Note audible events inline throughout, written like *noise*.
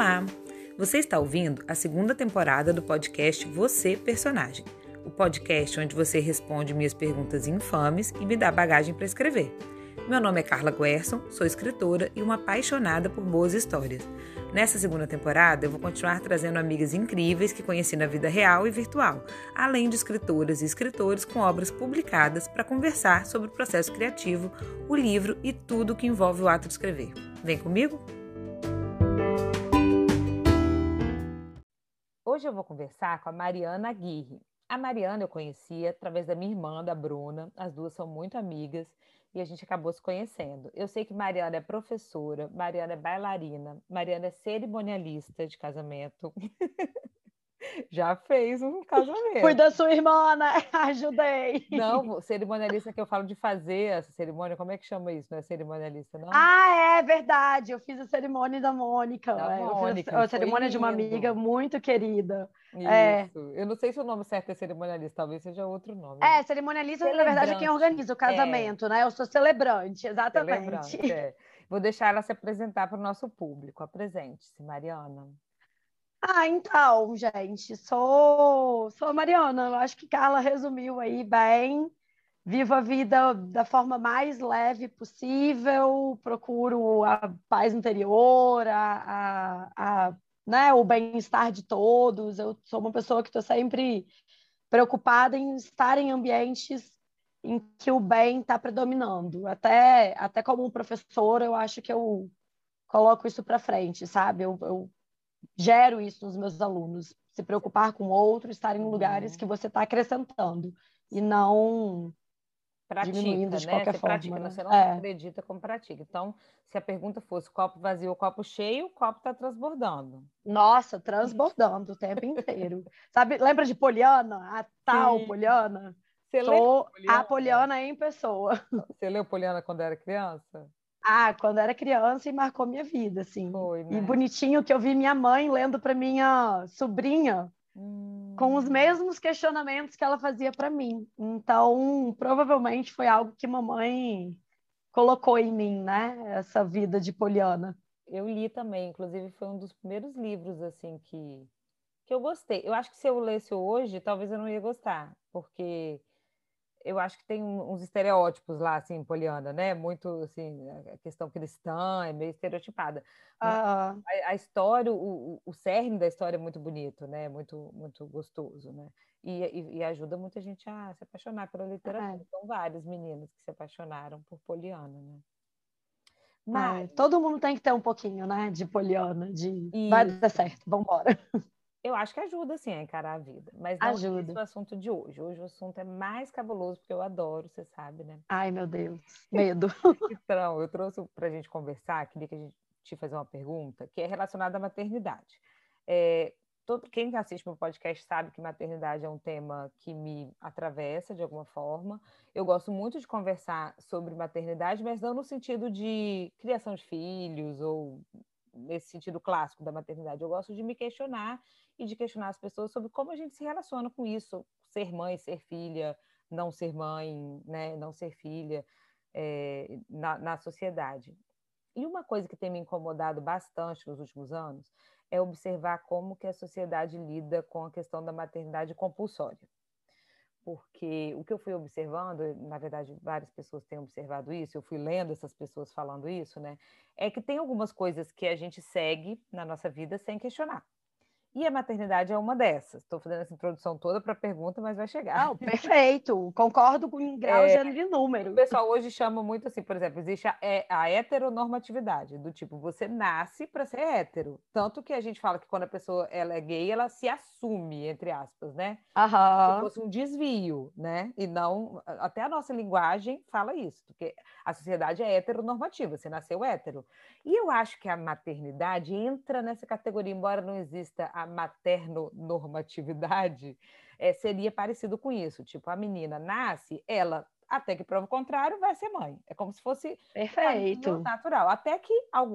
Olá! Você está ouvindo a segunda temporada do podcast Você Personagem, o podcast onde você responde minhas perguntas infames e me dá bagagem para escrever. Meu nome é Carla Guerson, sou escritora e uma apaixonada por boas histórias. Nessa segunda temporada, eu vou continuar trazendo amigas incríveis que conheci na vida real e virtual, além de escritoras e escritores com obras publicadas para conversar sobre o processo criativo, o livro e tudo que envolve o ato de escrever. Vem comigo? Hoje eu vou conversar com a Mariana Aguirre. A Mariana eu conhecia através da minha irmã, da Bruna. As duas são muito amigas e a gente acabou se conhecendo. Eu sei que Mariana é professora, Mariana é bailarina, Mariana é cerimonialista de casamento. *laughs* Já fez um casamento. Fui da sua irmã, né? *laughs* Ajudei. Não, cerimonialista que eu falo de fazer essa cerimônia, como é que chama isso? Não é cerimonialista, não? Ah, é verdade. Eu fiz a cerimônia da Mônica. Da é. Mônica. a cerimônia de uma amiga muito querida. É. Isso. É. Eu não sei se o nome certo é cerimonialista, talvez seja outro nome. É, cerimonialista, na verdade, é quem organiza o casamento, é. né? Eu sou celebrante, exatamente. Celebrante, é. Vou deixar ela se apresentar para o nosso público. Apresente-se, Mariana. Ah, então, gente, sou, sou a Mariana. Eu acho que Carla resumiu aí bem. Vivo a vida da forma mais leve possível, procuro a paz interior, a, a, a né, o bem-estar de todos. Eu sou uma pessoa que estou sempre preocupada em estar em ambientes em que o bem está predominando. Até, até como professora, eu acho que eu coloco isso para frente, sabe? Eu, eu gero isso nos meus alunos. Se preocupar com o outro, estar em lugares uhum. que você está acrescentando e não pratica, diminuindo de né? qualquer você forma. Pratica, né? Você não é. acredita como pratica. Então, se a pergunta fosse copo vazio ou copo cheio, o copo está transbordando. Nossa, transbordando o tempo inteiro. *laughs* Sabe, lembra de Poliana? A tal Sim. Poliana? Você Sou Poliana? a Poliana em pessoa. Você leu Poliana quando era criança? Ah, quando era criança e marcou minha vida, assim. Foi, né? E bonitinho que eu vi minha mãe lendo para minha sobrinha hum. com os mesmos questionamentos que ela fazia para mim. Então, provavelmente foi algo que mamãe colocou em mim, né? Essa vida de Poliana. Eu li também, inclusive foi um dos primeiros livros assim que que eu gostei. Eu acho que se eu lesse hoje, talvez eu não ia gostar, porque eu acho que tem uns estereótipos lá, assim, Poliana, né? Muito, assim, a questão cristã é meio estereotipada. Ah. A, a, história, o, o cerne da história é muito bonito, né? Muito, muito gostoso, né? E, e, e ajuda muita gente a se apaixonar pela literatura. É. São vários meninos que se apaixonaram por Poliana, né? Mas... É, todo mundo tem que ter um pouquinho, né? De Poliana, de Isso. vai dar certo, vamos embora. Eu acho que ajuda, sim, a encarar a vida. Mas não ajuda. é esse o assunto de hoje. Hoje o assunto é mais cabuloso, porque eu adoro, você sabe, né? Ai, meu Deus, *laughs* medo. então, eu trouxe para a gente conversar, queria que a gente te fazer uma pergunta, que é relacionada à maternidade. É, todo, quem assiste meu podcast sabe que maternidade é um tema que me atravessa de alguma forma. Eu gosto muito de conversar sobre maternidade, mas não no sentido de criação de filhos ou nesse sentido clássico da maternidade. Eu gosto de me questionar e de questionar as pessoas sobre como a gente se relaciona com isso, ser mãe, ser filha, não ser mãe, né, não ser filha é, na, na sociedade. E uma coisa que tem me incomodado bastante nos últimos anos é observar como que a sociedade lida com a questão da maternidade compulsória porque o que eu fui observando, na verdade, várias pessoas têm observado isso, eu fui lendo essas pessoas falando isso, né? É que tem algumas coisas que a gente segue na nossa vida sem questionar. E a maternidade é uma dessas. Estou fazendo essa introdução toda para a pergunta, mas vai chegar. Não, perfeito. Concordo com o grau, é, gênero e número. O pessoal hoje chama muito assim, por exemplo, existe a, é, a heteronormatividade, do tipo, você nasce para ser hétero. Tanto que a gente fala que quando a pessoa ela é gay, ela se assume, entre aspas, né? Aham. Se fosse um desvio, né? E não... Até a nossa linguagem fala isso, porque a sociedade é heteronormativa, você nasceu hétero. E eu acho que a maternidade entra nessa categoria, embora não exista a materno-normatividade, é, seria parecido com isso. Tipo, a menina nasce, ela, até que prova o contrário, vai ser mãe. É como se fosse Perfeito. natural. Até que,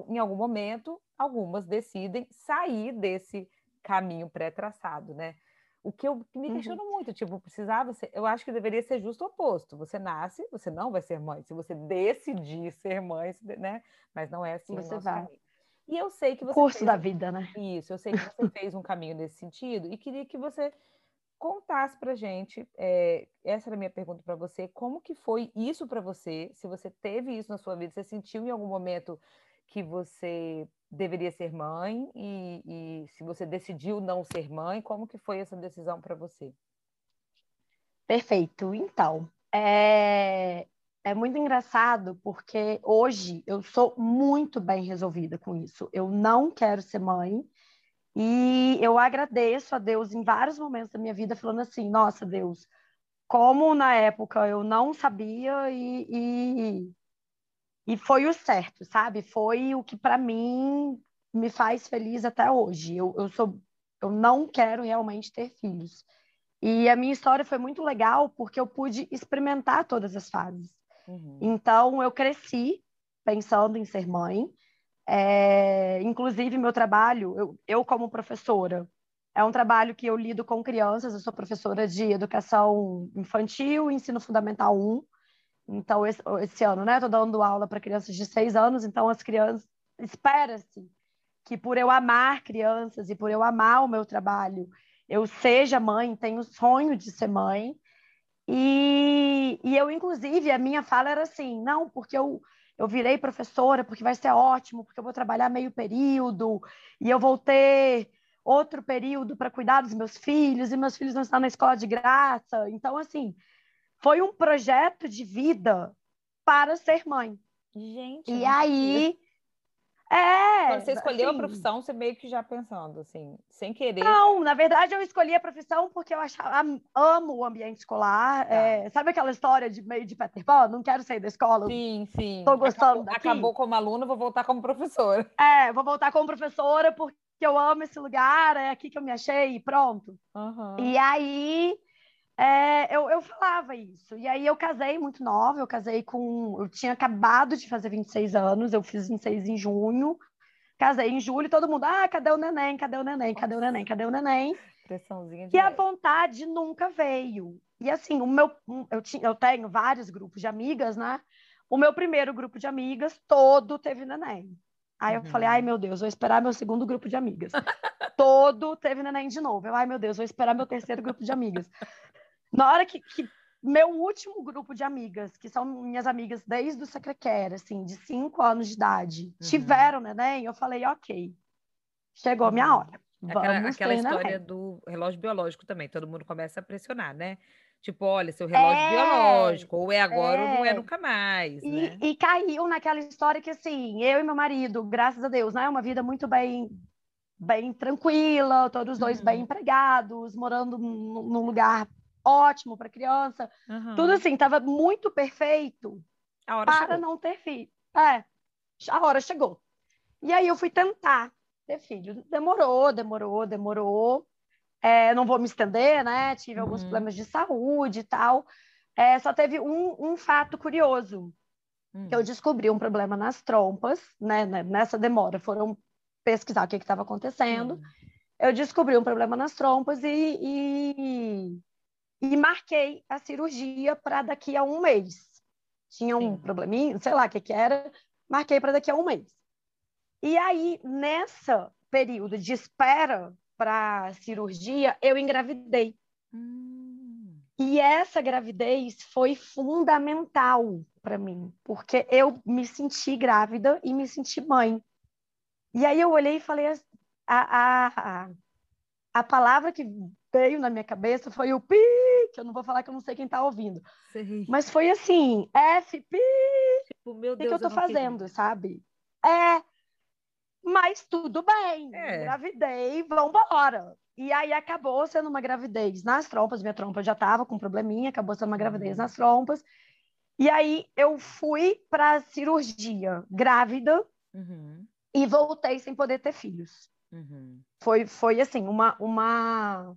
em algum momento, algumas decidem sair desse caminho pré-traçado, né? O que eu me questiono uhum. muito, tipo, precisava ser, eu acho que deveria ser justo o oposto. Você nasce, você não vai ser mãe. Se você decidir ser mãe, né? Mas não é assim. Você vai. Caminho. E eu sei que você. Curso fez... da vida, né? Isso, eu sei que você *laughs* fez um caminho nesse sentido e queria que você contasse para gente. É, essa era a minha pergunta para você. Como que foi isso para você? Se você teve isso na sua vida, você sentiu em algum momento que você deveria ser mãe e, e se você decidiu não ser mãe, como que foi essa decisão para você? Perfeito. Então, é, é muito engraçado porque hoje eu sou muito bem resolvida com isso. Eu não quero ser mãe e eu agradeço a Deus em vários momentos da minha vida, falando assim: nossa, Deus, como na época eu não sabia e, e, e foi o certo, sabe? Foi o que para mim me faz feliz até hoje. Eu, eu, sou, eu não quero realmente ter filhos. E a minha história foi muito legal porque eu pude experimentar todas as fases. Uhum. Então, eu cresci pensando em ser mãe. É, inclusive, meu trabalho, eu, eu, como professora, é um trabalho que eu lido com crianças. Eu sou professora de educação infantil, ensino fundamental 1. Então, esse, esse ano, né, estou dando aula para crianças de seis anos. Então, as crianças, espera-se que por eu amar crianças e por eu amar o meu trabalho, eu seja mãe, tenho sonho de ser mãe. E, e eu, inclusive, a minha fala era assim: não, porque eu, eu virei professora, porque vai ser ótimo, porque eu vou trabalhar meio período, e eu vou ter outro período para cuidar dos meus filhos, e meus filhos não estão na escola de graça. Então, assim, foi um projeto de vida para ser mãe. Gente. E aí. É. Quando você escolheu assim, a profissão, você meio que já pensando, assim, sem querer. Não, na verdade eu escolhi a profissão porque eu achava, amo o ambiente escolar. Tá. É, sabe aquela história de meio de Peter Pan? Não quero sair da escola. Sim, sim. Tô gostando acabou, daqui. Acabou como aluna, vou voltar como professora. É, vou voltar como professora porque eu amo esse lugar, é aqui que eu me achei e pronto. Uhum. E aí é, eu, eu falava isso. E aí eu casei muito nova, eu casei com. Eu tinha acabado de fazer 26 anos, eu fiz 26 em junho, casei em julho, todo mundo, ah, cadê o neném? Cadê o neném? Cadê o neném? Cadê o neném? Pressãozinha de e a vontade nunca veio. E assim, o meu, eu, tinha, eu tenho vários grupos de amigas, né? O meu primeiro grupo de amigas, todo teve neném. Aí eu uhum. falei, ai meu Deus, vou esperar meu segundo grupo de amigas. todo teve neném de novo. Eu, ai meu Deus, vou esperar meu terceiro grupo de amigas. Na hora que, que, meu último grupo de amigas, que são minhas amigas desde o Secrequer, assim, de cinco anos de idade, uhum. tiveram neném, eu falei, ok, chegou a minha uhum. hora. Aquela, aquela história do relógio biológico também, todo mundo começa a pressionar, né? Tipo, olha, seu relógio é, biológico, ou é agora é. ou não é, é nunca mais. E, né? e caiu naquela história que, assim, eu e meu marido, graças a Deus, né? Uma vida muito bem bem tranquila, todos os dois uhum. bem empregados, morando num lugar ótimo para criança. Uhum. Tudo assim, estava muito perfeito para chegou. não ter filho. É, a hora chegou. E aí eu fui tentar ter filho. Demorou, demorou, demorou. É, não vou me estender, né? Tive uhum. alguns problemas de saúde e tal. É, só teve um, um fato curioso. Uhum. Eu descobri um problema nas trompas, né? Nessa demora. Foram pesquisar o que estava acontecendo. Eu descobri um problema nas trompas e, e e marquei a cirurgia para daqui a um mês. Tinha um Sim. probleminha, sei lá o que, que era, marquei para daqui a um mês. E aí, nessa período de espera para cirurgia, eu engravidei. Hum. E essa gravidez foi fundamental para mim, porque eu me senti grávida e me senti mãe. E aí eu olhei e falei: a, a, a palavra que veio na minha cabeça foi o pi, que eu não vou falar que eu não sei quem está ouvindo. Sei. Mas foi assim, F, pi, tipo, meu Deus, o que eu tô fazendo, queria. sabe? É, mas tudo bem, é. engravidei, vambora. E aí acabou sendo uma gravidez nas trompas, minha trompa já tava com probleminha, acabou sendo uma gravidez uhum. nas trompas. E aí eu fui para cirurgia grávida uhum. e voltei sem poder ter filhos. Uhum. Foi, foi assim, uma, uma,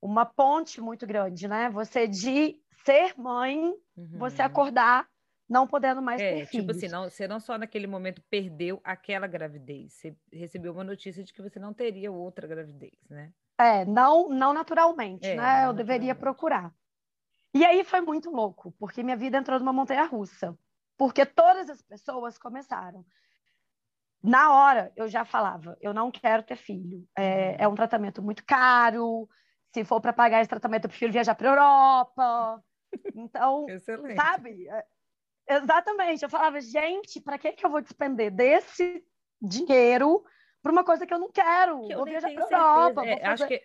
uma ponte muito grande, né? Você de ser mãe, uhum. você acordar não podendo mais é, ter tipo filhos. assim, não, você não só naquele momento perdeu aquela gravidez, você recebeu uma notícia de que você não teria outra gravidez, né? É, não, não naturalmente, é, né? Não Eu deveria procurar. E aí foi muito louco, porque minha vida entrou numa montanha russa. Porque todas as pessoas começaram na hora eu já falava, eu não quero ter filho. É, uhum. é um tratamento muito caro. Se for para pagar esse tratamento, eu prefiro viajar para Europa. Então, *laughs* Excelente. sabe? Exatamente. Eu falava, gente, para que, que eu vou despender desse dinheiro para uma coisa que eu não quero? Que eu vou viajar para Europa. É, fazer... Acho que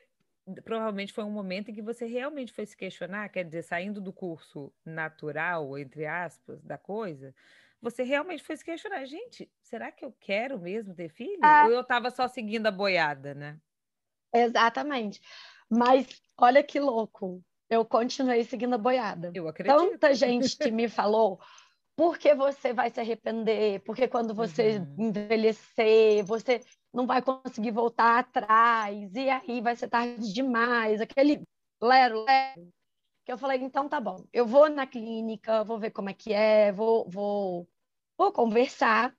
provavelmente foi um momento em que você realmente foi se questionar, quer dizer, saindo do curso natural, entre aspas, da coisa, você realmente foi se questionar, gente, será que eu quero mesmo ter filho? É. Ou eu estava só seguindo a boiada, né? Exatamente. Mas olha que louco, eu continuei seguindo a boiada. Eu acredito. Tanta gente me falou, porque você vai se arrepender, porque quando você uhum. envelhecer, você não vai conseguir voltar atrás, e aí vai ser tarde demais, aquele lero, lero que eu falei, então tá bom, eu vou na clínica, vou ver como é que é, vou, vou, vou conversar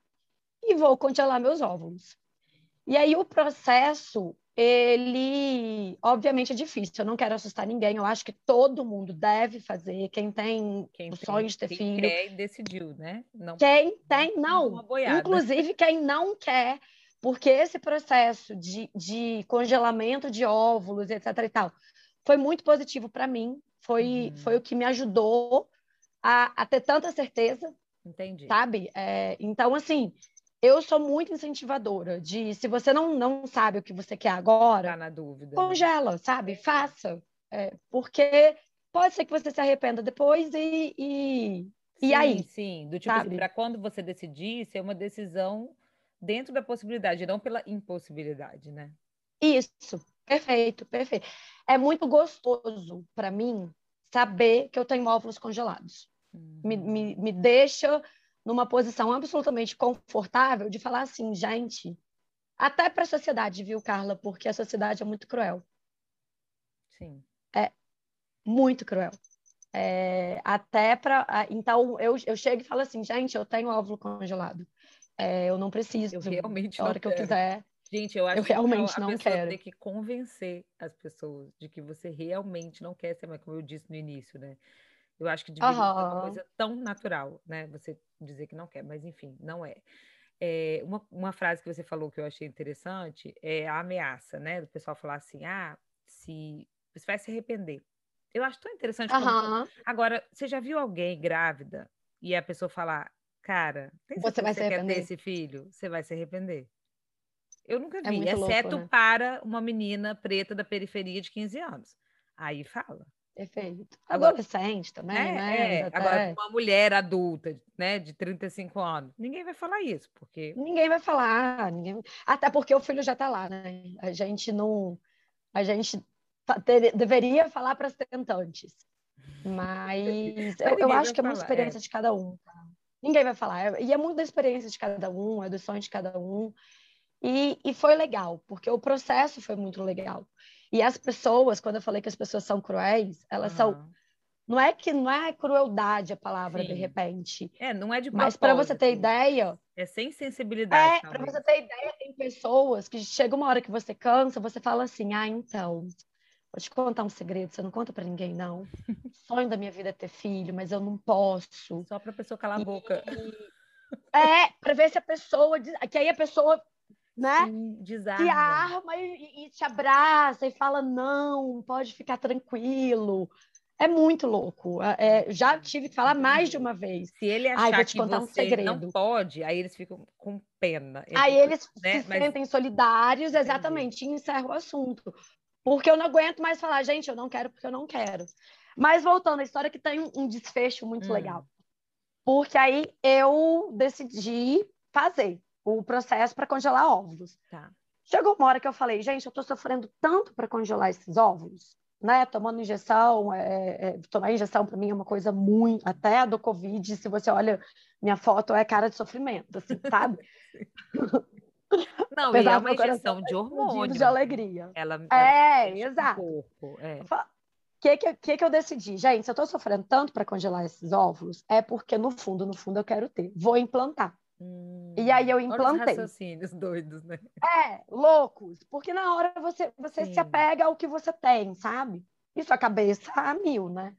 e vou congelar meus óvulos. E aí o processo, ele obviamente é difícil, eu não quero assustar ninguém, eu acho que todo mundo deve fazer, quem tem quem o sonho de ter quem filho. Quem quer decidiu, né? Não, quem tem, não. Inclusive quem não quer, porque esse processo de, de congelamento de óvulos, etc e tal, foi muito positivo para mim, foi, uhum. foi o que me ajudou a, a ter tanta certeza. Entendi. Sabe? É, então, assim, eu sou muito incentivadora de se você não, não sabe o que você quer agora, tá na dúvida. Né? Congela, sabe? Faça. É, porque pode ser que você se arrependa depois e, e, sim, e aí? Sim, do tipo, para quando você decidir, ser uma decisão dentro da possibilidade, não pela impossibilidade, né? Isso, perfeito, perfeito. É muito gostoso para mim saber que eu tenho óvulos congelados. Uhum. Me, me, me deixa numa posição absolutamente confortável de falar assim, gente, até para a sociedade, viu, Carla? Porque a sociedade é muito cruel. Sim. É muito cruel. É, até para. Então, eu, eu chego e falo assim, gente, eu tenho óvulo congelado. É, eu não preciso. Eu realmente a hora que eu quiser. Gente, eu acho eu realmente que a não quero. tem que convencer as pessoas de que você realmente não quer ser mãe, como eu disse no início, né? Eu acho que deveria uhum. ser uma coisa tão natural, né? Você dizer que não quer, mas enfim, não é. é. uma, uma frase que você falou que eu achei interessante é a ameaça, né? Do pessoal falar assim, ah, se você vai se arrepender. Eu acho tão interessante. Uhum. Agora, você já viu alguém grávida e a pessoa falar, cara, você vai se arrepender. Quer ter esse filho? Você vai se arrepender. Eu nunca é vi, é exceto louco, né? para uma menina preta da periferia de 15 anos. Aí fala. Perfeito. Adolescente também, é, né? É. Agora, uma mulher adulta, né, de 35 anos, ninguém vai falar isso, porque. Ninguém vai falar, ninguém... até porque o filho já está lá, né? A gente não. A gente tá, ter... deveria falar para as tentantes. Mas eu, eu acho que é muita experiência é. de cada um. Tá? Ninguém vai falar. E é muito da experiência de cada um, é do sonho de cada um. E, e foi legal, porque o processo foi muito legal. E as pessoas, quando eu falei que as pessoas são cruéis, elas uhum. são. Não é que não é crueldade a palavra, Sim. de repente. É, não é de Mas para você ter ideia. É sem sensibilidade. É, para você ter ideia, tem pessoas que chega uma hora que você cansa, você fala assim: ah, então, Vou te contar um segredo, você não conta para ninguém, não. O *laughs* sonho da minha vida é ter filho, mas eu não posso. Só para a pessoa calar a boca. *laughs* É, para ver se a pessoa. Que aí a pessoa né? Sim, se arma e, e, te abraça e fala não, pode ficar tranquilo. É muito louco. É, é já tive que falar mais de uma vez. Se ele achar Ai, vou te contar que você um segredo. não pode, aí eles ficam com pena. Eles aí eles né? se Mas... sentem solidários, exatamente, Entendi. e encerram o assunto. Porque eu não aguento mais falar, gente, eu não quero porque eu não quero. Mas voltando à história que tem um, um desfecho muito hum. legal. Porque aí eu decidi fazer o processo para congelar óvulos. Tá. Chegou uma hora que eu falei, gente, eu estou sofrendo tanto para congelar esses óvulos, né? Tomando injeção, é, é, tomar injeção para mim é uma coisa muito. Até a do Covid, se você olha minha foto, é cara de sofrimento, assim, sabe? *laughs* Não, e é uma injeção de hormônio. De alegria. Ela, é, ela exato. Corpo, é. O que, que, que eu decidi? Gente, se eu estou sofrendo tanto para congelar esses óvulos, é porque no fundo, no fundo, eu quero ter. Vou implantar. Hum, e aí eu implantei. Olha raciocínios doidos, né? É, loucos. Porque na hora você, você se apega ao que você tem, sabe? E sua cabeça *laughs* a mil, né?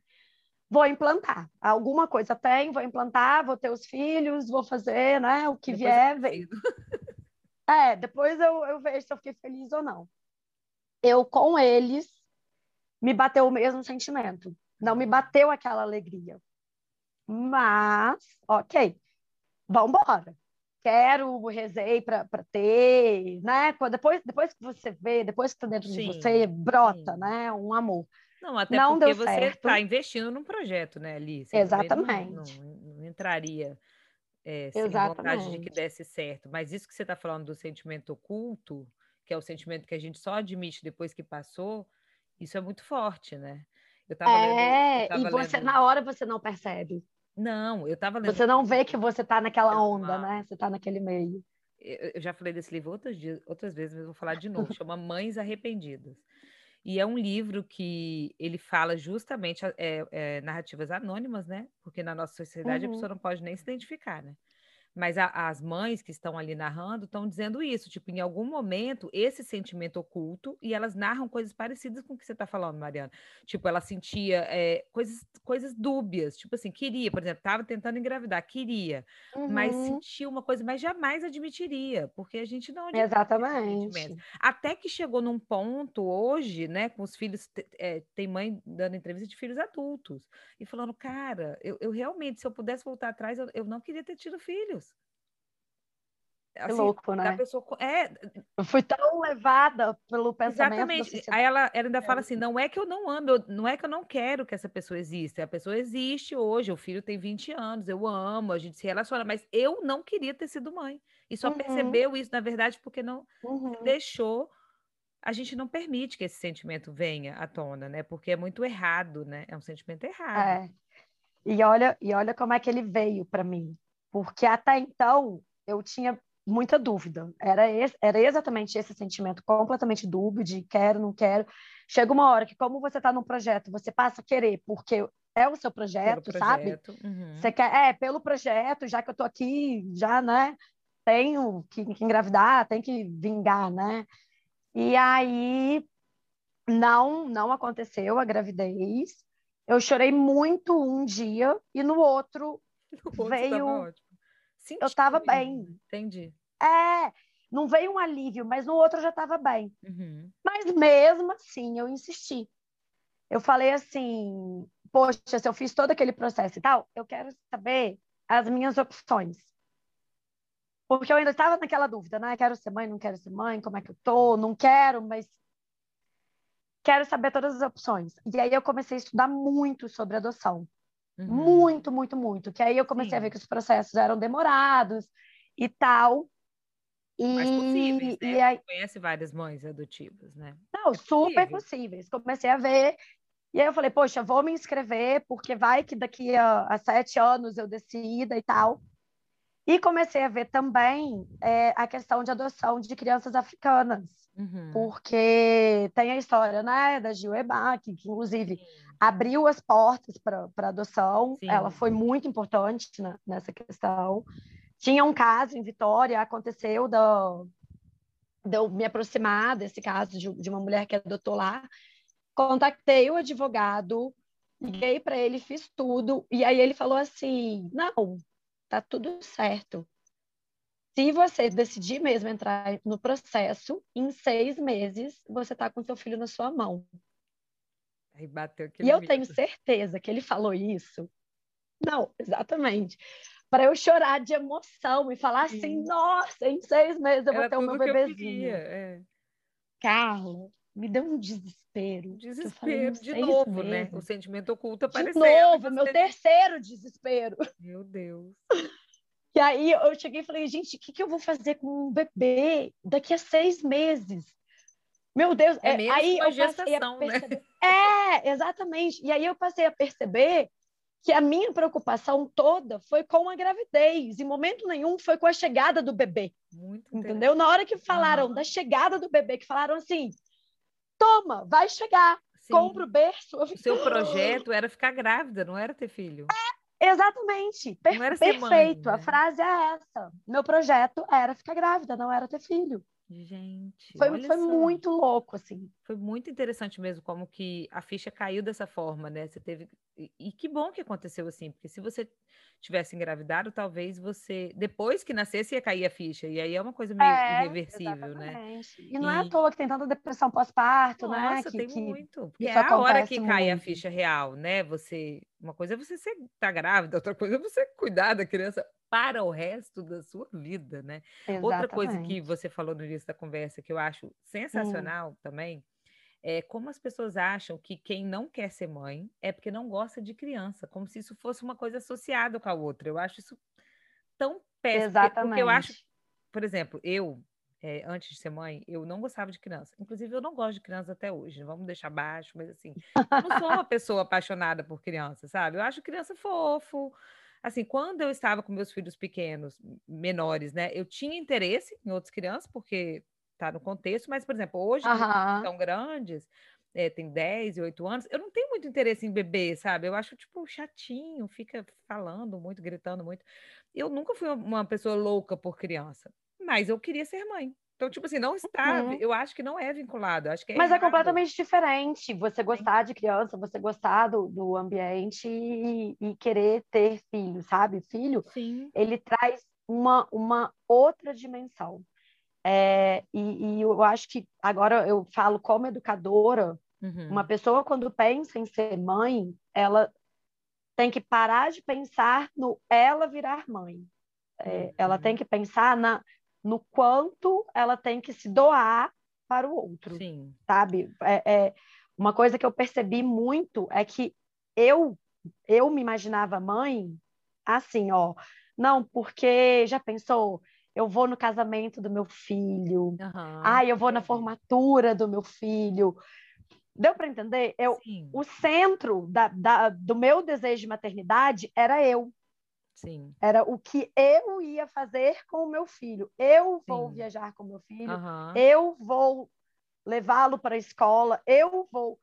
Vou implantar. Alguma coisa tem, vou implantar, vou ter os filhos, vou fazer, né? O que Depois vier, vem. *laughs* É, depois eu, eu vejo se eu fiquei feliz ou não. Eu, com eles, me bateu o mesmo sentimento. Não me bateu aquela alegria. Mas, ok, vamos embora. Quero, rezei para ter, né? Depois, depois que você vê, depois que está dentro sim, de você, brota, sim. né? Um amor. Não, até não porque você está investindo num projeto, né, Alice? Exatamente. Não, não, não entraria é, sem Exatamente. vontade de que desse certo. Mas isso que você está falando do sentimento oculto, que é o sentimento que a gente só admite depois que passou, isso é muito forte, né? Eu tava é, lendo, eu e você lendo... na hora você não percebe. Não, eu estava lendo. Você não vê que você está naquela onda, né? Você está naquele meio. Eu já falei desse livro outros dias, outras vezes, mas vou falar de novo. *laughs* Chama Mães Arrependidas. E é um livro que ele fala justamente é, é, narrativas anônimas, né? Porque na nossa sociedade uhum. a pessoa não pode nem se identificar, né? Mas a, as mães que estão ali narrando estão dizendo isso, tipo, em algum momento, esse sentimento oculto, e elas narram coisas parecidas com o que você está falando, Mariana. Tipo, ela sentia é, coisas, coisas dúbias, tipo assim, queria, por exemplo, estava tentando engravidar, queria, uhum. mas sentia uma coisa, mas jamais admitiria, porque a gente não Exatamente. Até que chegou num ponto hoje, né, com os filhos, é, tem mãe dando entrevista de filhos adultos, e falando, cara, eu, eu realmente, se eu pudesse voltar atrás, eu, eu não queria ter tido filhos. Assim, que louco, né? Pessoa, é, eu fui tão levada pelo pensamento. Exatamente. Aí ela, ela ainda fala assim: não é que eu não amo, eu, não é que eu não quero que essa pessoa exista. A pessoa existe hoje, o filho tem 20 anos, eu amo, a gente se relaciona, mas eu não queria ter sido mãe. E só uhum. percebeu isso, na verdade, porque não uhum. deixou. A gente não permite que esse sentimento venha à tona, né? Porque é muito errado, né? É um sentimento errado. É. E olha, e olha como é que ele veio para mim. Porque até então eu tinha muita dúvida. Era, esse, era exatamente esse sentimento completamente dúbio de quero, não quero. Chega uma hora que, como você está num projeto, você passa a querer, porque é o seu projeto, projeto. sabe? Uhum. Você quer, é, pelo projeto, já que eu tô aqui, já, né? Tenho que, que engravidar, tem que vingar, né? E aí não, não aconteceu a gravidez. Eu chorei muito um dia e no outro, *laughs* no outro veio Sentiu, eu estava bem. Entendi. É, não veio um alívio, mas no outro eu já estava bem. Uhum. Mas mesmo assim, eu insisti. Eu falei assim, poxa, se eu fiz todo aquele processo e tal, eu quero saber as minhas opções. Porque eu ainda estava naquela dúvida, né? Quero ser mãe, não quero ser mãe, como é que eu tô? Não quero, mas quero saber todas as opções. E aí eu comecei a estudar muito sobre adoção. Uhum. Muito, muito, muito. Que aí eu comecei Sim. a ver que os processos eram demorados e tal. E, Mas possíveis, né? E aí... Conhece várias mães adotivas, né? Não, é super possíveis. Comecei a ver. E aí eu falei, poxa, vou me inscrever, porque vai que daqui a, a sete anos eu decida e tal. E comecei a ver também é, a questão de adoção de crianças africanas, uhum. porque tem a história né, da Gil Ebach, que inclusive abriu as portas para adoção, Sim. ela foi muito importante na, nessa questão. Tinha um caso em Vitória, aconteceu de, de eu me aproximar desse caso de, de uma mulher que adotou lá, contactei o advogado, liguei para ele, fiz tudo, e aí ele falou assim: não, tá tudo certo. Se você decidir mesmo entrar no processo, em seis meses você tá com seu filho na sua mão. Aí bateu E eu tenho certeza que ele falou isso. Não, exatamente. Para eu chorar de emoção e falar assim, Sim. assim: nossa, em seis meses eu Era vou ter o meu bebezinho. É. Carla, me deu um desespero. Desespero, de novo, né? né? O sentimento oculto apareceu. De novo, meu terceiro desespero. Meu Deus. E aí eu cheguei e falei, gente, o que, que eu vou fazer com um bebê daqui a seis meses? Meu Deus, é, é aí eu gestação, né? É, exatamente. E aí eu passei a perceber que a minha preocupação toda foi com a gravidez, em momento nenhum foi com a chegada do bebê. Muito entendeu? Na hora que falaram uhum. da chegada do bebê, que falaram assim: toma, vai chegar, Sim. compra o berço. O seu projeto era ficar grávida, não era ter filho. É, exatamente. Per perfeito. Mãe, né? A frase é essa. Meu projeto era ficar grávida, não era ter filho. Gente, foi, foi muito louco, assim. Foi muito interessante mesmo como que a ficha caiu dessa forma, né? Você teve e, que bom que aconteceu assim, porque se você tivesse engravidado, talvez você depois que nascesse ia cair a ficha e aí é uma coisa meio é, irreversível, né? E não e... é à toa que tem tanta depressão pós-parto, né? Nossa, tem que, muito. Porque é a hora que muito. cai a ficha real, né? Você uma coisa é você ser, tá grávida, outra coisa é você cuidar da criança para o resto da sua vida, né? Exatamente. Outra coisa que você falou no início da conversa que eu acho hum. sensacional hum. também é como as pessoas acham que quem não quer ser mãe é porque não gosta de criança, como se isso fosse uma coisa associada com a outra. Eu acho isso tão péssimo. Exatamente. Porque eu acho, por exemplo, eu, é, antes de ser mãe, eu não gostava de criança. Inclusive, eu não gosto de criança até hoje. Vamos deixar baixo, mas assim, eu não sou uma *laughs* pessoa apaixonada por criança, sabe? Eu acho criança fofo assim, quando eu estava com meus filhos pequenos, menores, né, eu tinha interesse em outras crianças, porque tá no contexto, mas, por exemplo, hoje, uhum. são grandes, é, tem 10 e 8 anos, eu não tenho muito interesse em bebê, sabe? Eu acho, tipo, chatinho, fica falando muito, gritando muito. Eu nunca fui uma pessoa louca por criança, mas eu queria ser mãe. Então, tipo assim, não está, uhum. eu acho que não é vinculado. Acho que é Mas é errado. é completamente diferente você gostar de criança, você gostar do, do ambiente e, e, querer ter filho, sabe? Filho, Sim. ele traz uma, uma outra dimensão. É, e, e, eu acho que agora eu falo como educadora, uhum. uma pessoa quando pensa em ser mãe, ela tem que parar de pensar no ela virar mãe. É, uhum. Ela tem que pensar na no quanto ela tem que se doar para o outro, Sim. sabe? É, é, uma coisa que eu percebi muito é que eu eu me imaginava mãe assim, ó, não, porque já pensou, eu vou no casamento do meu filho, uhum. ah, eu vou na formatura do meu filho. Deu para entender? Eu, o centro da, da, do meu desejo de maternidade era eu. Sim. Era o que eu ia fazer com o meu filho. Eu vou Sim. viajar com o meu filho, uhum. eu vou levá-lo para a escola, eu vou.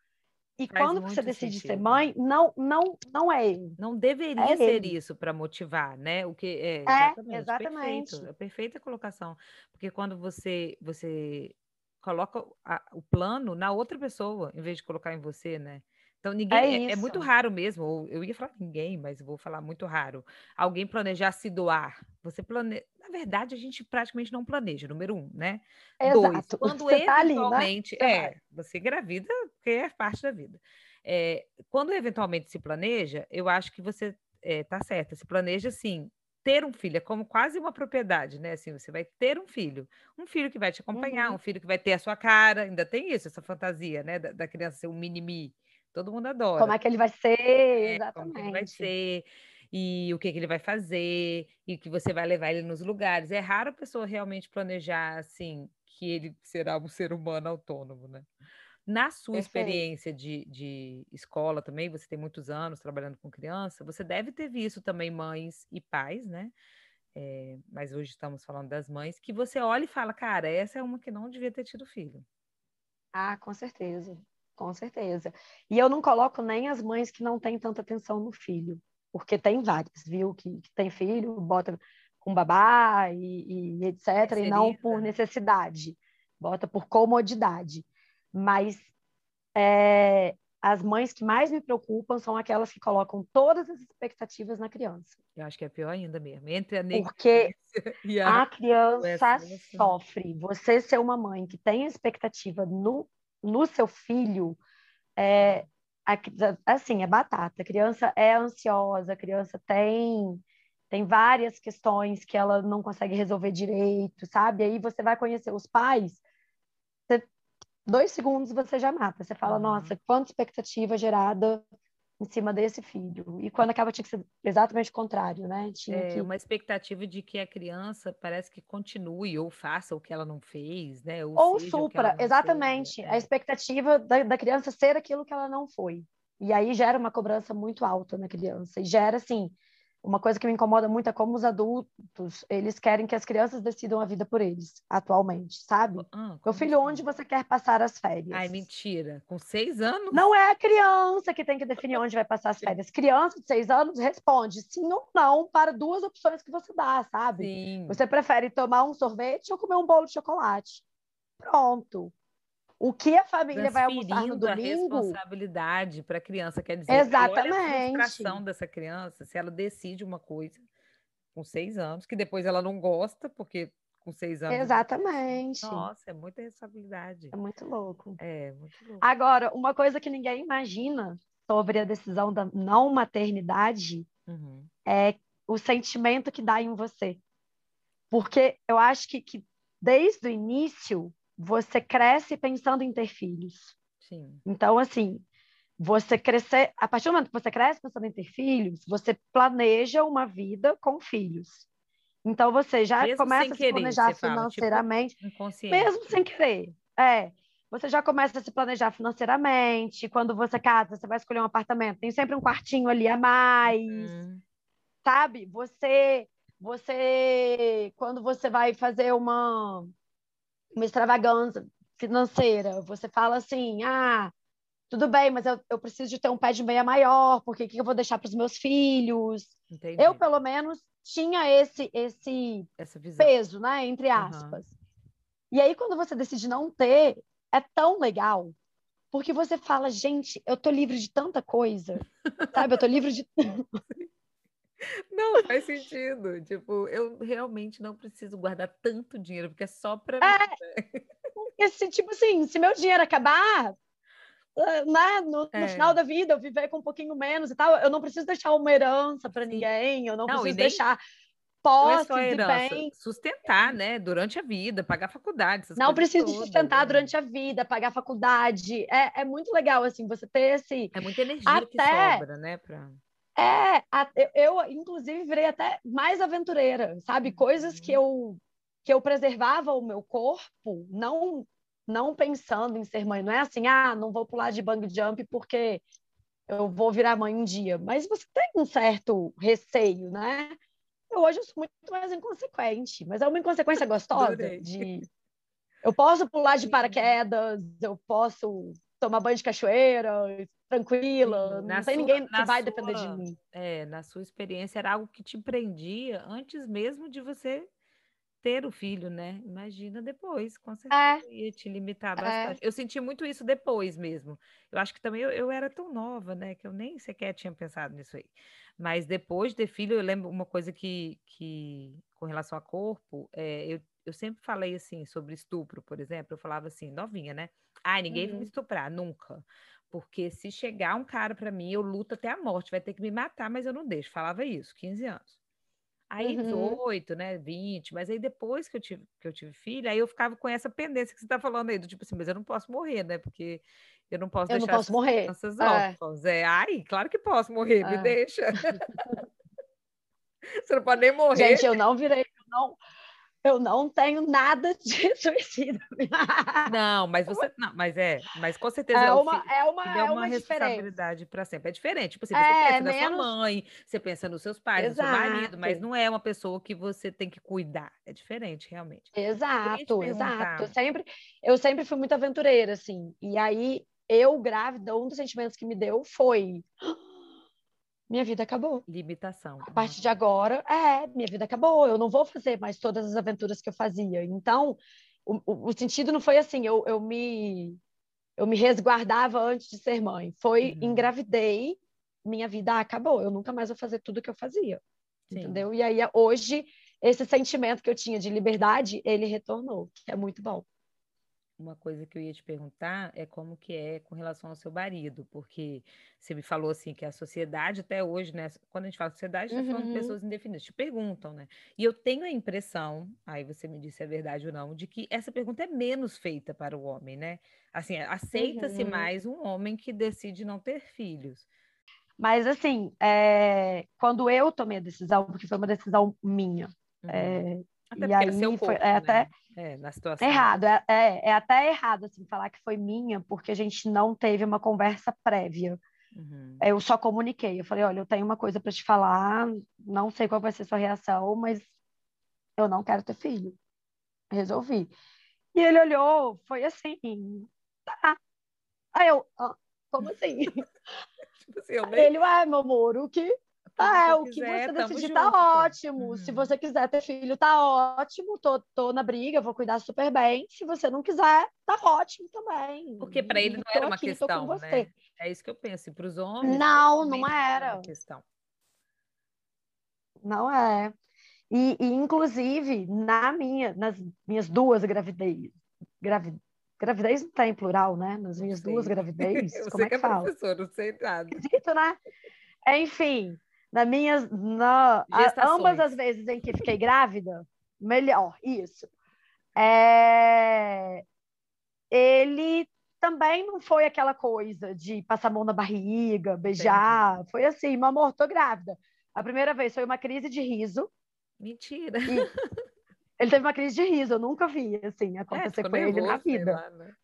E Faz quando você decide sentido. ser mãe, não, não, não é ele. Não deveria é ser ele. isso para motivar, né? O que é, exatamente. É, exatamente. Perfeito, é perfeita colocação, porque quando você você coloca a, o plano na outra pessoa, em vez de colocar em você, né? Então, ninguém. É, é, é, muito raro mesmo. Eu ia falar ninguém, mas vou falar muito raro. Alguém planejar se doar. Você planeja. Na verdade, a gente praticamente não planeja, número um, né? Exato. Dois, quando você eventualmente. Tá ali, né? É, você engravida, porque é parte da vida. É, quando eventualmente se planeja, eu acho que você é, tá certa. Se planeja assim. Ter um filho é como quase uma propriedade, né? Assim, você vai ter um filho, um filho que vai te acompanhar, uhum. um filho que vai ter a sua cara, ainda tem isso, essa fantasia, né? Da, da criança ser um mini-me Todo mundo adora. Como é que ele vai ser, é, exatamente. Como ele vai ser, e o que, que ele vai fazer, e que você vai levar ele nos lugares. É raro a pessoa realmente planejar, assim, que ele será um ser humano autônomo, né? Na sua Perfeito. experiência de, de escola também, você tem muitos anos trabalhando com criança, você deve ter visto também mães e pais, né? É, mas hoje estamos falando das mães, que você olha e fala, cara, essa é uma que não devia ter tido filho. Ah, com certeza com certeza. E eu não coloco nem as mães que não têm tanta atenção no filho, porque tem várias, viu? Que, que tem filho, bota com babá e, e etc., e não por necessidade, bota por comodidade. Mas é, as mães que mais me preocupam são aquelas que colocam todas as expectativas na criança. Eu acho que é pior ainda mesmo. Entre a Porque *laughs* a, a criança sofre. Você ser uma mãe que tem expectativa no no seu filho, é, assim, é batata. A criança é ansiosa, a criança tem tem várias questões que ela não consegue resolver direito, sabe? Aí você vai conhecer os pais, você, dois segundos você já mata. Você fala, uhum. nossa, quanta expectativa gerada em cima desse filho. E quando acaba tinha que ser exatamente o contrário, né? Tinha é que... uma expectativa de que a criança parece que continue ou faça o que ela não fez, né? Ou, ou supra, exatamente. Fez, né? A expectativa da, da criança ser aquilo que ela não foi. E aí gera uma cobrança muito alta na criança. E gera, assim, uma coisa que me incomoda muito é como os adultos, eles querem que as crianças decidam a vida por eles, atualmente, sabe? Ah, Meu filho, assim? onde você quer passar as férias? Ai, mentira. Com seis anos? Não é a criança que tem que definir onde vai passar as férias. Criança de seis anos responde sim ou não para duas opções que você dá, sabe? Sim. Você prefere tomar um sorvete ou comer um bolo de chocolate? pronto. O que a família vai almoçar no domingo? a responsabilidade para a criança, quer dizer, Exatamente. olha a frustração dessa criança se ela decide uma coisa com seis anos, que depois ela não gosta, porque com seis anos. Exatamente. Nossa, é muita responsabilidade. É muito louco. É, muito louco. Agora, uma coisa que ninguém imagina sobre a decisão da não maternidade uhum. é o sentimento que dá em você. Porque eu acho que, que desde o início você cresce pensando em ter filhos. Sim. Então, assim, você crescer, a partir do momento que você cresce pensando em ter filhos, você planeja uma vida com filhos. Então você já mesmo começa a se planejar financeiramente, fala, tipo, mesmo sem querer. É, você já começa a se planejar financeiramente. Quando você casa, você vai escolher um apartamento, tem sempre um quartinho ali a mais. Uhum. Sabe? Você você quando você vai fazer uma uma extravagância financeira, você fala assim: "Ah, tudo bem, mas eu, eu preciso de ter um pé de meia maior, porque o que eu vou deixar para os meus filhos? Entendi. Eu, pelo menos, tinha esse, esse peso, né? Entre aspas. Uhum. E aí, quando você decide não ter, é tão legal. Porque você fala, gente, eu tô livre de tanta coisa. *laughs* sabe? Eu tô livre de. Não, faz sentido. Tipo, eu realmente não preciso guardar tanto dinheiro, porque é só para é, mim. Esse, tipo assim, se meu dinheiro acabar, né, no, é. no, final da vida, eu viver com um pouquinho menos e tal, eu não preciso deixar uma herança para ninguém, eu não, não preciso nem... deixar posses não é herança, bens. Sustentar, né, durante a vida, pagar faculdade. Não preciso todas, sustentar né? durante a vida, pagar faculdade. É, é muito legal, assim, você ter esse... É muita energia até... que sobra, né, pra... É, eu, inclusive, virei até mais aventureira, sabe? Coisas que uhum. eu que eu preservava o meu corpo, não não pensando em ser mãe. Não é assim, ah, não vou pular de bang jump porque eu vou virar mãe um dia. Mas você tem um certo receio, né? Eu hoje eu sou muito mais inconsequente, mas é uma inconsequência gostosa Adorei. de eu posso pular de paraquedas, eu posso tomar banho de cachoeira, tranquila, Sim, não tem sua, ninguém que vai sua, depender de mim. É, na sua experiência era algo que te prendia antes mesmo de você ter o filho, né? Imagina depois, com certeza é. ia te limitar é. bastante. É. Eu senti muito isso depois mesmo. Eu acho que também eu, eu, era tão nova, né? Que eu nem sequer tinha pensado nisso aí. Mas depois de ter filho, eu lembro uma coisa que, que com relação a corpo, é, eu, eu sempre falei assim sobre estupro, por exemplo. Eu falava assim, novinha, né? Ai, ninguém uhum. vai me uhum. estuprar, nunca. Porque se chegar um cara para mim, eu luto até a morte, vai ter que me matar, mas eu não deixo. Falava isso, 15 anos. Aí uhum. 18, né, 20, mas aí depois que eu tive, que eu tive filha, aí eu ficava com essa pendência que você está falando aí, do tipo assim, mas eu não posso morrer, né? Porque eu não posso eu deixar não posso morrer. crianças é. órfãos. É. ai, claro que posso morrer, é. me deixa. *laughs* você não pode nem morrer. Gente, eu não virei, eu não, eu não tenho nada *laughs* de suicídio. Não, mas você. *laughs* Não, mas é, mas com certeza. É uma, é uma, é uma, uma responsabilidade para sempre. É diferente. Tipo assim, você é, pensa menos... na sua mãe, você pensa nos seus pais, Exato. no seu marido, mas não é uma pessoa que você tem que cuidar. É diferente, realmente. Exato, exato. Eu sempre, eu sempre fui muito aventureira, assim. E aí, eu, grávida, um dos sentimentos que me deu foi minha vida acabou. Limitação. A partir de agora, é, minha vida acabou. Eu não vou fazer mais todas as aventuras que eu fazia. Então, o, o, sentido não foi assim, eu, eu me eu me resguardava antes de ser mãe. Foi uhum. engravidei, minha vida acabou. Eu nunca mais vou fazer tudo que eu fazia. Sim. Entendeu? E aí hoje esse sentimento que eu tinha de liberdade, ele retornou, que é muito bom uma coisa que eu ia te perguntar é como que é com relação ao seu marido, porque você me falou assim que a sociedade até hoje, né? Quando a gente fala sociedade, está falando de uhum. pessoas indefinidas, te perguntam, né? E eu tenho a impressão, aí você me disse se é verdade ou não, de que essa pergunta é menos feita para o homem, né? Assim, aceita-se uhum. mais um homem que decide não ter filhos. Mas assim, é... quando eu tomei a decisão, porque foi uma decisão minha, uhum. é... Até e aí é corpo, foi é né? até é, na situação. Errado, é, é, é, até errado assim, falar que foi minha, porque a gente não teve uma conversa prévia. Uhum. Eu só comuniquei. Eu falei: olha, eu tenho uma coisa para te falar, não sei qual vai ser sua reação, mas eu não quero ter filho. Resolvi. E ele olhou, foi assim: tá. Aí eu, ah, como assim? *laughs* tipo assim, eu nem... Ele, ah, meu amor, o que? Ah, o que você decidir tá ótimo. Uhum. Se você quiser ter filho, tá ótimo. Tô, tô na briga, vou cuidar super bem. Se você não quiser, tá ótimo também. Porque para ele não era uma aqui, questão, né? É isso que eu penso. Para os homens. Não, não era. Uma questão. Não é. E, e, inclusive, na minha, nas minhas duas gravidez, gravi, gravidez não tem plural, né? Nas minhas duas gravidez, *laughs* como é que, que é fala? professor, não sei nada. Esquisito, né? Enfim, na minhas, na, a, ambas as vezes em que fiquei grávida, melhor, isso. É, ele também não foi aquela coisa de passar a mão na barriga, beijar. Entendi. Foi assim, meu amor, tô grávida. A primeira vez foi uma crise de riso. Mentira. ele teve uma crise de riso, eu nunca vi assim é, acontecer é, com ele na vida. Lá, né?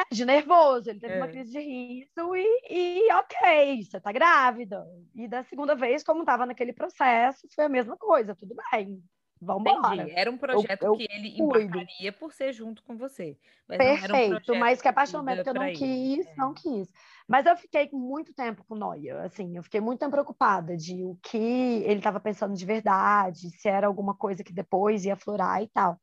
É, de nervoso, ele teve é. uma crise de riso e, e ok, você tá grávida. E da segunda vez, como estava naquele processo, foi a mesma coisa, tudo bem. Vamos embora. Era um projeto eu, eu que ele embarcaria por ser junto com você. Mas Perfeito, um mas que a partir do momento que eu não quis, é. não quis. Mas eu fiquei muito tempo com noia, assim, eu fiquei muito tempo preocupada de o que ele estava pensando de verdade, se era alguma coisa que depois ia florar e tal.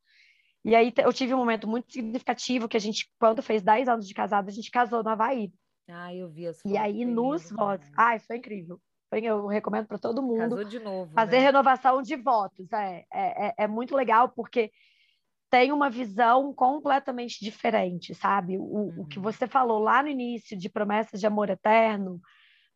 E aí eu tive um momento muito significativo que a gente, quando fez 10 anos de casado, a gente casou no Havaí. Ah, eu vi as E aí nos votos, ai, foi incrível. Eu recomendo para todo mundo Casou de novo, fazer né? renovação de votos. É, é, é, é muito legal porque tem uma visão completamente diferente, sabe? O, uhum. o que uhum. você falou lá no início de promessas de amor eterno.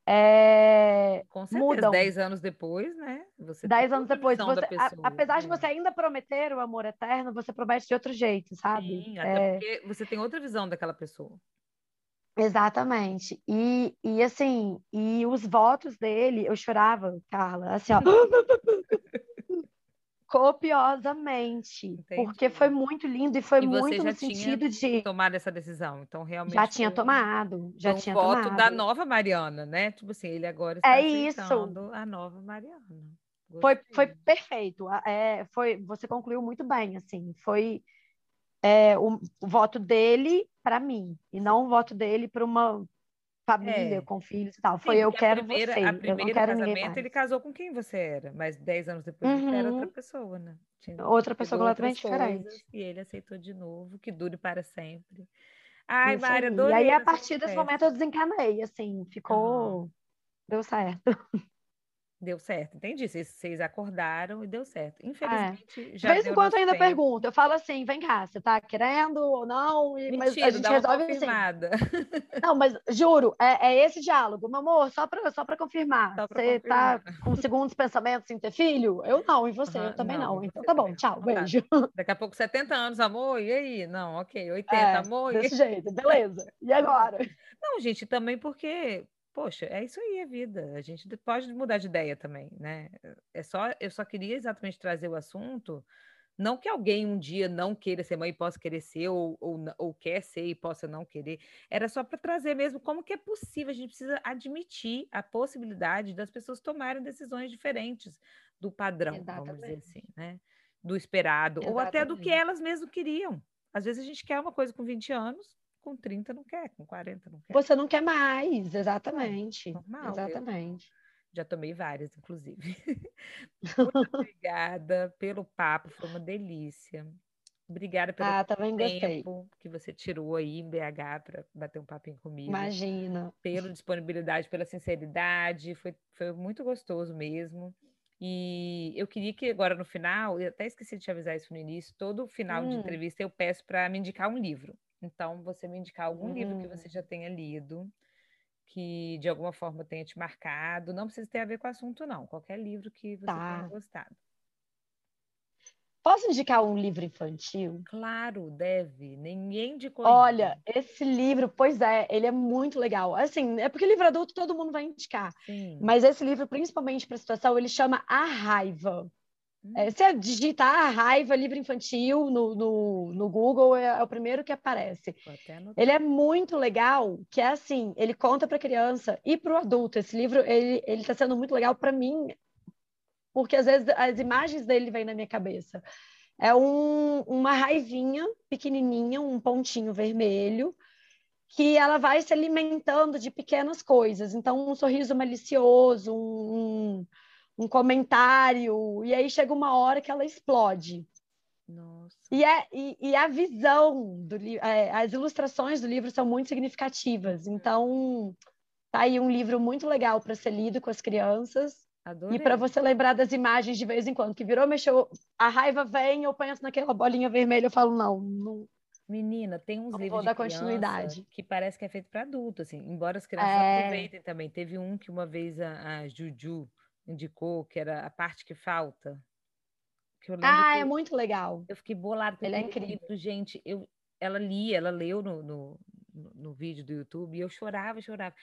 É... Com certeza, mudam. dez anos depois, né? Você dez anos depois, você, pessoa, a, apesar de né? você ainda prometer o amor eterno, você promete de outro jeito, sabe? Sim, até é... porque você tem outra visão daquela pessoa. Exatamente. E, e assim, e os votos dele, eu chorava, Carla, assim, ó. *laughs* copiosamente, Entendi. porque foi muito lindo e foi e muito no sentido de tomar essa decisão. Então realmente já tinha tomado, já tinha um voto tomado. da nova Mariana, né? Tipo assim, ele agora está é isso. a nova Mariana. Foi, foi perfeito. É, foi, você concluiu muito bem, assim. Foi é, o, o voto dele para mim e não o voto dele para uma família, é. com filhos e tal. Foi Sim, eu quero primeira, você. A primeiro casamento ele casou com quem você era, mas dez anos depois uhum. era outra pessoa, né? Tinha, outra pessoa completamente diferente. E ele aceitou de novo, que dure para sempre. Ai, Mária, adorei. E aí, a partir desse momento, eu desencanei, assim, ficou... Uhum. Deu certo. *laughs* Deu certo, entendi. Vocês, vocês acordaram e deu certo. É. Infelizmente, é. já. De vez em quando ainda tempo. pergunta. Eu falo assim: vem cá, você tá querendo ou não? Mentira, mas a gente resolve assim. *laughs* Não, mas juro, é, é, esse diálogo. Meu amor, só para só confirmar. Só pra você tá confirmar. tá com segundos pensamentos sem ter filho? Eu não, e você? Uhum, eu também não. não. Então tá bom, tchau, então, tá. beijo. *laughs* Daqui a pouco 70 anos, amor, e aí? Não, ok, 80, é, amor. Desse e... jeito, beleza. E agora? Não, gente, também porque poxa, é isso aí a vida. A gente pode mudar de ideia também, né? É só, eu só queria exatamente trazer o assunto, não que alguém um dia não queira ser mãe e possa querer ser, ou, ou, ou quer ser e possa não querer. Era só para trazer mesmo como que é possível. A gente precisa admitir a possibilidade das pessoas tomarem decisões diferentes do padrão, exatamente. vamos dizer assim, né? Do esperado, exatamente. ou até do que elas mesmas queriam. Às vezes a gente quer uma coisa com 20 anos, com 30 não quer, com 40 não quer. Você não quer mais, exatamente. Normal, exatamente. Já tomei várias, inclusive. *laughs* Muito obrigada pelo papo, foi uma delícia. Obrigada pelo ah, tempo gostei. que você tirou aí em BH para bater um papinho comigo. Imagina. Pela disponibilidade, pela sinceridade, foi, foi muito gostoso mesmo. E eu queria que agora no final, eu até esqueci de te avisar isso no início, todo final hum. de entrevista eu peço para me indicar um livro. Então, você me indicar algum livro que você hum. já tenha lido, que de alguma forma tenha te marcado. Não precisa ter a ver com o assunto, não. Qualquer livro que você tá. tenha gostado. Posso indicar um livro infantil? Claro, deve. Ninguém indicou. Olha, esse livro, pois é, ele é muito legal. Assim, é porque livro adulto todo mundo vai indicar. Sim. Mas esse livro, principalmente para a situação, ele chama A Raiva. É, você digita a raiva livro infantil no, no, no Google, é, é, o primeiro que aparece. Ele é muito legal, que é assim, ele conta para a criança e para o adulto. Esse livro, ele está sendo muito legal para mim, porque às vezes as imagens dele vêm na minha cabeça. É um, uma raivinha pequenininha, um pontinho vermelho, que ela vai se alimentando de pequenas coisas. Então, um sorriso malicioso, um, um comentário, e aí chega uma hora que ela explode. Nossa. E, é, e, e a visão do livro, é, as ilustrações do livro são muito significativas. Então, tá aí um livro muito legal para ser lido com as crianças. Adorei. E para você lembrar das imagens de vez em quando, que virou, mexeu, a raiva vem, eu penso naquela bolinha vermelha, eu falo, não, não. Menina, tem uns Não livros vou de continuidade. que parece que é feito para adulto, assim, embora as crianças É. aproveitem também. Teve um que uma vez a, a Juju indicou, que era a parte que falta. Que eu Ah, que é muito legal. eu fiquei bolada. Ele é incrível. livro, gente, eu, ela lia, ela leu no, no, no- vídeo do YouTube e eu chorava, chorava.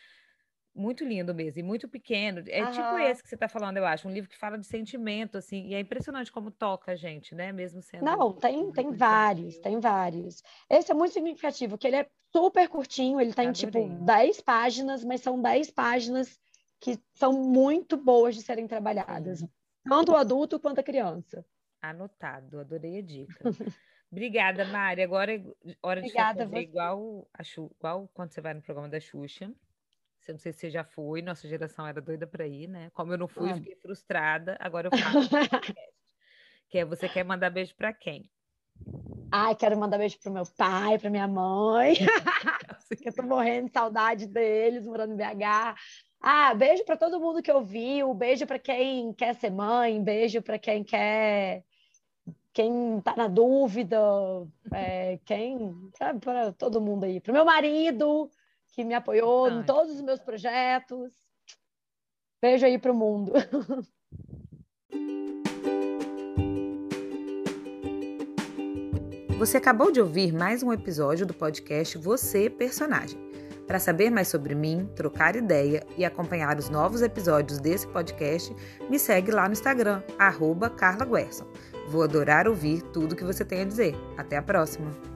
Muito lindo mesmo, e muito pequeno. É tipo Aham. esse que você está falando, eu acho, um livro que fala de sentimento, assim, e é impressionante como toca a gente, né? Mesmo sendo Não, tem, tem vários, tem vários. Esse é muito significativo, que ele é super curtinho, ele tem tipo Adorei. 10 páginas, mas são 10 páginas que são muito boas de serem trabalhadas, Sim. tanto o adulto quanto a criança. Anotado, adorei a dica. Obrigada, Mari. Agora é hora de Obrigada fazer você. igual, a Xu, igual quando você vai no programa da Xuxa. Você não sei se você já foi, nossa geração era doida para ir, né? Como eu não fui, eu Ah. fiquei frustrada. Agora eu *laughs* faço. Que é você quer mandar beijo para quem? Ai, quero mandar beijo pro meu pai, pra minha mãe, *laughs* *laughs* eu tô morrendo de saudade deles, morando em BH. Ah, beijo para todo mundo que ouviu, beijo para quem quer ser mãe, beijo para quem quer, quem tá na dúvida, é, quem, para todo mundo aí, pro meu marido que me apoiou em Ai. todos os meus projetos. Beijo aí pro mundo. *laughs* Você acabou de ouvir mais um episódio do podcast Você Personagem. Para saber mais sobre mim, trocar ideia e acompanhar os novos episódios desse podcast, me segue lá no Instagram, arroba Carla Guerson. Vou adorar ouvir tudo que você tem a dizer. Até a próxima!